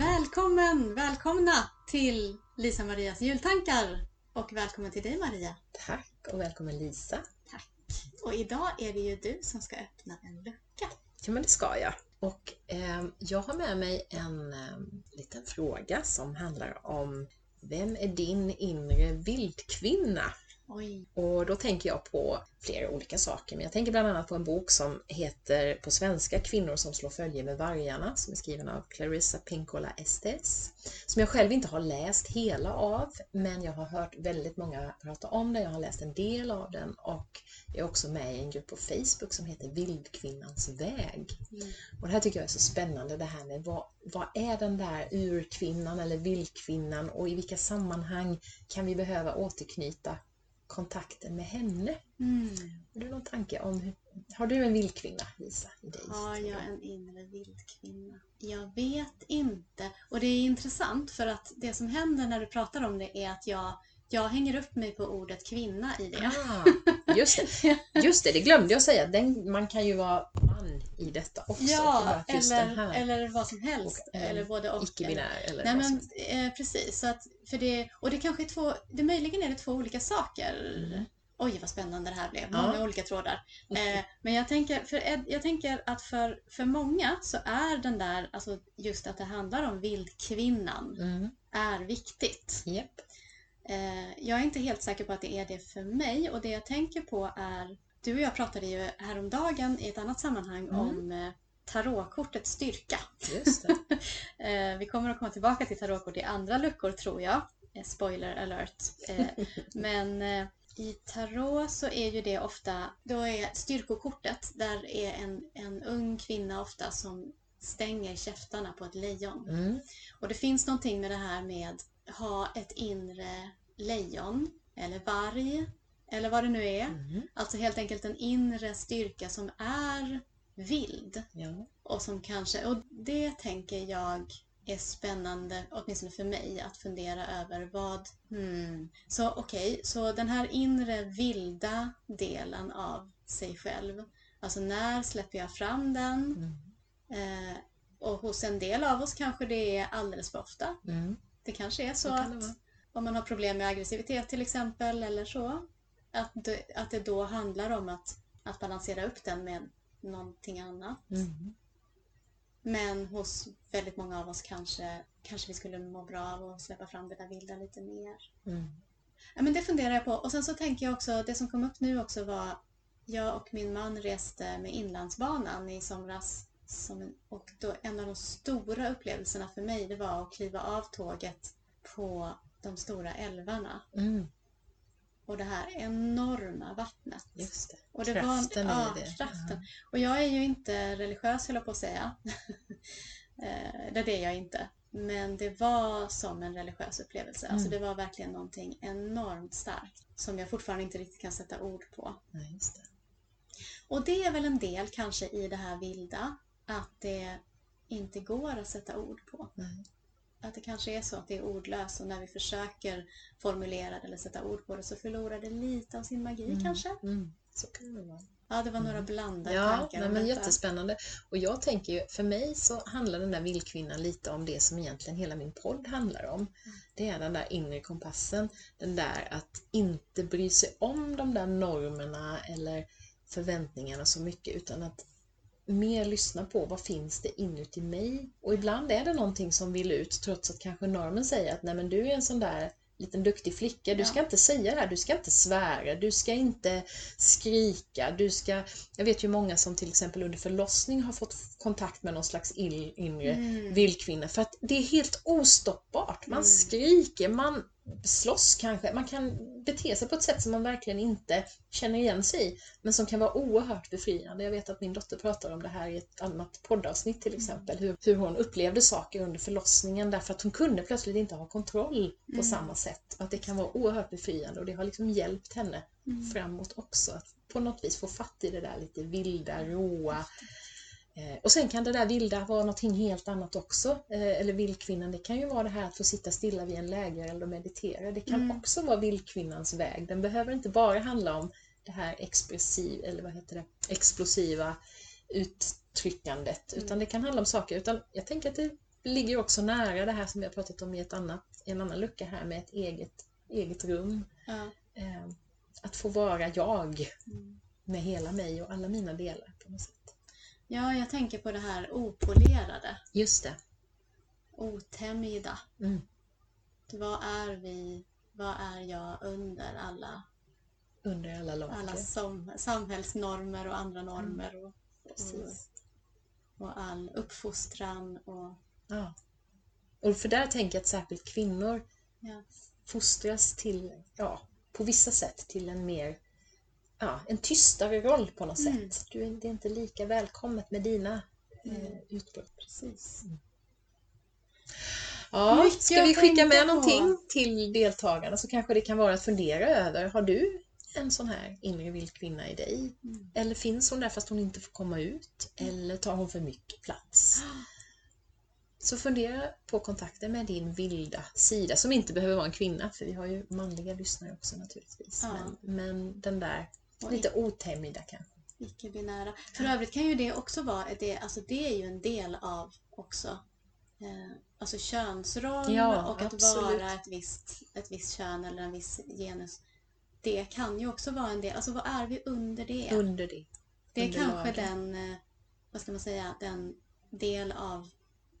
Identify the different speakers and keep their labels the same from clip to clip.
Speaker 1: Välkommen, välkomna till Lisa Marias jultankar. Och välkommen till dig Maria.
Speaker 2: Tack och välkommen Lisa.
Speaker 1: Tack. Och idag är det ju du som ska öppna en lucka.
Speaker 2: Ja, men det ska jag. Och eh, jag har med mig en eh, liten fråga som handlar om Vem är din inre vildkvinna?
Speaker 1: Oj.
Speaker 2: Och då tänker jag på flera olika saker, men jag tänker bland annat på en bok som heter på svenska Kvinnor som slår följe med vargarna, som är skriven av Clarissa Pinkola Estes, som jag själv inte har läst hela av, men jag har hört väldigt många prata om den, jag har läst en del av den och jag är också med i en grupp på Facebook som heter Vildkvinnans väg.
Speaker 1: Mm.
Speaker 2: Och det här tycker jag är så spännande, det här med vad, vad är den där urkvinnan eller vildkvinnan och i vilka sammanhang kan vi behöva återknyta kontakten med henne?
Speaker 1: Mm.
Speaker 2: Har du någon tanke om hur, Har du en vildkvinna, Lisa, i dig?
Speaker 1: Har jag en inre vildkvinna? Jag vet inte. Och det är intressant för att det som händer när du pratar om det är att jag, jag hänger upp mig på ordet kvinna i det.
Speaker 2: Ah, just, det. just det, det glömde jag säga. Den, man kan ju vara i detta också.
Speaker 1: Ja, eller, eller vad som helst.
Speaker 2: Och, eh,
Speaker 1: eller både och.
Speaker 2: icke-binär eller
Speaker 1: Nej men eh, precis. Så att, för det, och det kanske är två, det möjligen är det två olika saker.
Speaker 2: Mm.
Speaker 1: Oj vad spännande det här blev.
Speaker 2: Ja.
Speaker 1: Många olika trådar. Eh, men jag tänker, för, jag tänker att för, för många så är den där, alltså just att det handlar om vildkvinnan,
Speaker 2: Mm.
Speaker 1: är viktigt.
Speaker 2: Japp.
Speaker 1: Eh, jag är inte helt säker på att det är det för mig och det jag tänker på är, du och jag pratade ju häromdagen i ett annat sammanhang
Speaker 2: Mm.
Speaker 1: om eh, tarotkortets styrka.
Speaker 2: Just.
Speaker 1: Eh, vi kommer att komma tillbaka till tarotkort i andra luckor tror jag. Eh, spoiler alert. Men i tarot så är ju det ofta, då är styrkokortet, där är en, en ung kvinna ofta som stänger käftarna på ett lejon.
Speaker 2: Mm.
Speaker 1: Och det finns någonting med det här med ha ett inre lejon eller varg eller vad det nu är.
Speaker 2: Mm.
Speaker 1: Alltså helt enkelt en inre styrka som är vild.
Speaker 2: Ja.
Speaker 1: Och som kanske, och det tänker jag är spännande, åtminstone för mig, att fundera över vad... Hmm. Så okej, så den här inre vilda delen av sig själv, alltså när släpper jag fram den?
Speaker 2: Mm.
Speaker 1: Eh, och hos en del av oss kanske det är alldeles för ofta.
Speaker 2: Mm.
Speaker 1: Det kanske är så, att om man har problem med aggressivitet till exempel eller så, att det, att det då handlar om att, att balansera upp den med någonting annat.
Speaker 2: Mm.
Speaker 1: Men hos väldigt många av oss kanske, kanske vi skulle må bra av att släppa fram det där vilda lite mer.
Speaker 2: Mm.
Speaker 1: Ja, men det funderar jag på. Och sen så tänker jag också, det som kom upp nu också var, jag och min man reste med Inlandsbanan i somras. Som en, och då, en av de stora upplevelserna för mig det var att kliva av tåget på de stora älvarna.
Speaker 2: Mm.
Speaker 1: Och det här enorma vattnet.
Speaker 2: Just det.
Speaker 1: Och det
Speaker 2: Kraften
Speaker 1: var, ja,
Speaker 2: det.
Speaker 1: Kraften. Och jag är ju inte religiös höll jag på att säga. Eh, det är jag inte. Men det var som en religiös upplevelse. Alltså
Speaker 2: Mm.
Speaker 1: det var verkligen någonting enormt starkt. Som jag fortfarande inte riktigt kan sätta ord på.
Speaker 2: Nej, just det.
Speaker 1: Och det är väl en del kanske i det här vilda. Att det inte går att sätta ord på.
Speaker 2: Nej.
Speaker 1: Att det kanske är så att det är ordlöst och när vi försöker formulera det eller sätta ord på det så förlorar det lite av sin magi
Speaker 2: Mm.
Speaker 1: kanske.
Speaker 2: Mm. Så kan det vara.
Speaker 1: Ja, det var några blandade
Speaker 2: Ja,
Speaker 1: tankar.
Speaker 2: nej, men jättespännande. Och jag tänker ju, för mig så handlar den där vildkvinnan lite om det som egentligen hela min podd handlar om. Det är den där inre kompassen, den där att inte bry sig om de där normerna eller förväntningarna så mycket utan att mer lyssna på vad finns det inuti mig. Och ibland är det någonting som vill ut trots att kanske normen säger att nej men du är en sån där liten duktig flicka, du
Speaker 1: Ja.
Speaker 2: ska inte säga det här, du ska inte svära, du ska inte skrika, du ska... Jag vet ju många som till exempel under förlossning har fått kontakt med någon slags inre
Speaker 1: Mm.
Speaker 2: vildkvinna för att det är helt ostoppbart. Man
Speaker 1: Mm.
Speaker 2: skriker, man slåss kanske, man kan bete sig på ett sätt som man verkligen inte känner igen sig i, men som kan vara oerhört befriande. Jag vet att min dotter pratar om det här i ett annat poddavsnitt till exempel, hur, hur hon upplevde saker under förlossningen därför att hon kunde plötsligt inte ha kontroll på
Speaker 1: Mm.
Speaker 2: samma sätt. Att det kan vara oerhört befriande och det har liksom hjälpt henne
Speaker 1: Mm.
Speaker 2: framåt också. Att på något vis få fatt i det där lite vilda, råa. Eh, Och sen kan det där vilda vara någonting helt annat också. Eh, Eller vildkvinnan, det kan ju vara det här att få sitta stilla vid en lägereld och meditera. Det kan
Speaker 1: Mm.
Speaker 2: också vara vildkvinnans väg. Den behöver inte bara handla om det här expressiv, eller vad heter det, explosiva uttryckandet. Utan
Speaker 1: Mm.
Speaker 2: det kan handla om saker. Utan jag tänker att det ligger också nära det här som vi har pratat om i ett annat, en annan lucka här med ett eget, eget rum.
Speaker 1: Ja.
Speaker 2: Eh, att få vara jag
Speaker 1: Mm.
Speaker 2: med hela mig och alla mina delar på något sätt.
Speaker 1: Ja, jag tänker på det här opolerade,
Speaker 2: Just det.
Speaker 1: otämjda.
Speaker 2: Mm.
Speaker 1: Vad är vi? Vad är jag under alla,
Speaker 2: Under alla lager.
Speaker 1: alla som, samhällsnormer och andra normer och,
Speaker 2: Precis.
Speaker 1: och, och all uppfostran och
Speaker 2: Ja. Och för där tänker jag att särskilt kvinnor
Speaker 1: ja,
Speaker 2: fostras till, ja, på vissa sätt till en mer, ja, en tystare roll på något
Speaker 1: Mm.
Speaker 2: sätt. Du, är- det är inte lika välkommet med dina
Speaker 1: Mm.
Speaker 2: eh, utbrott.
Speaker 1: precis.
Speaker 2: Ja,
Speaker 1: Mycket
Speaker 2: ska vi skicka med
Speaker 1: på.
Speaker 2: någonting till deltagarna så kanske det kan vara att fundera över, har du en sån här inre vildkvinna i dig?
Speaker 1: Mm.
Speaker 2: Eller finns hon där fast hon inte får komma ut? Eller tar hon för mycket plats? Så fundera på kontakter med din vilda sida, som inte behöver vara en kvinna, för vi har ju manliga lyssnare också naturligtvis.
Speaker 1: Ja.
Speaker 2: Men, men den där
Speaker 1: Och
Speaker 2: lite otämjda kanske.
Speaker 1: Icke-binära. För övrigt kan ju det också vara, det, alltså det är ju en del av också eh, alltså könsroll
Speaker 2: Ja,
Speaker 1: och att
Speaker 2: absolut.
Speaker 1: vara ett visst, ett visst kön eller en viss genus. Det kan ju också vara en del, alltså vad är vi under det?
Speaker 2: Under det.
Speaker 1: det är
Speaker 2: under
Speaker 1: kanske
Speaker 2: lagen.
Speaker 1: den, eh, vad ska man säga, den del av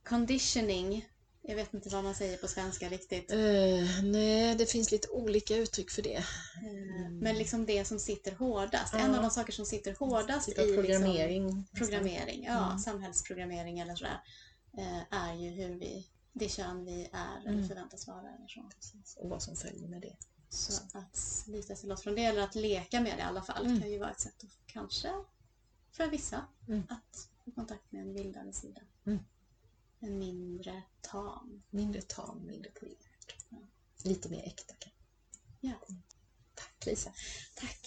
Speaker 1: conditioning. Jag vet inte vad man säger på svenska riktigt.
Speaker 2: Eh, nej, det finns lite olika uttryck för det.
Speaker 1: Eh, Men liksom det som sitter hårdast. En
Speaker 2: Ja.
Speaker 1: av de saker som sitter hårdast
Speaker 2: Typ
Speaker 1: i liksom,
Speaker 2: programmering.
Speaker 1: programmering, ja,
Speaker 2: Mm.
Speaker 1: samhällsprogrammering eller sådär, eh, är ju hur vi, det kön vi är eller
Speaker 2: Mm.
Speaker 1: förväntas vara. Eller så.
Speaker 2: Precis, Och vad som följer med det.
Speaker 1: så att slita sig loss från det, eller att leka med det i alla fall,
Speaker 2: Mm.
Speaker 1: kan ju vara ett sätt att kanske, för vissa,
Speaker 2: Mm.
Speaker 1: att få kontakt med en vildare sida.
Speaker 2: Mm.
Speaker 1: En mindre tam.
Speaker 2: Mindre tam, mindre polerat.
Speaker 1: Ja.
Speaker 2: Lite mer äkta kanske.
Speaker 1: Ja.
Speaker 2: Tack Lisa.
Speaker 1: Tack!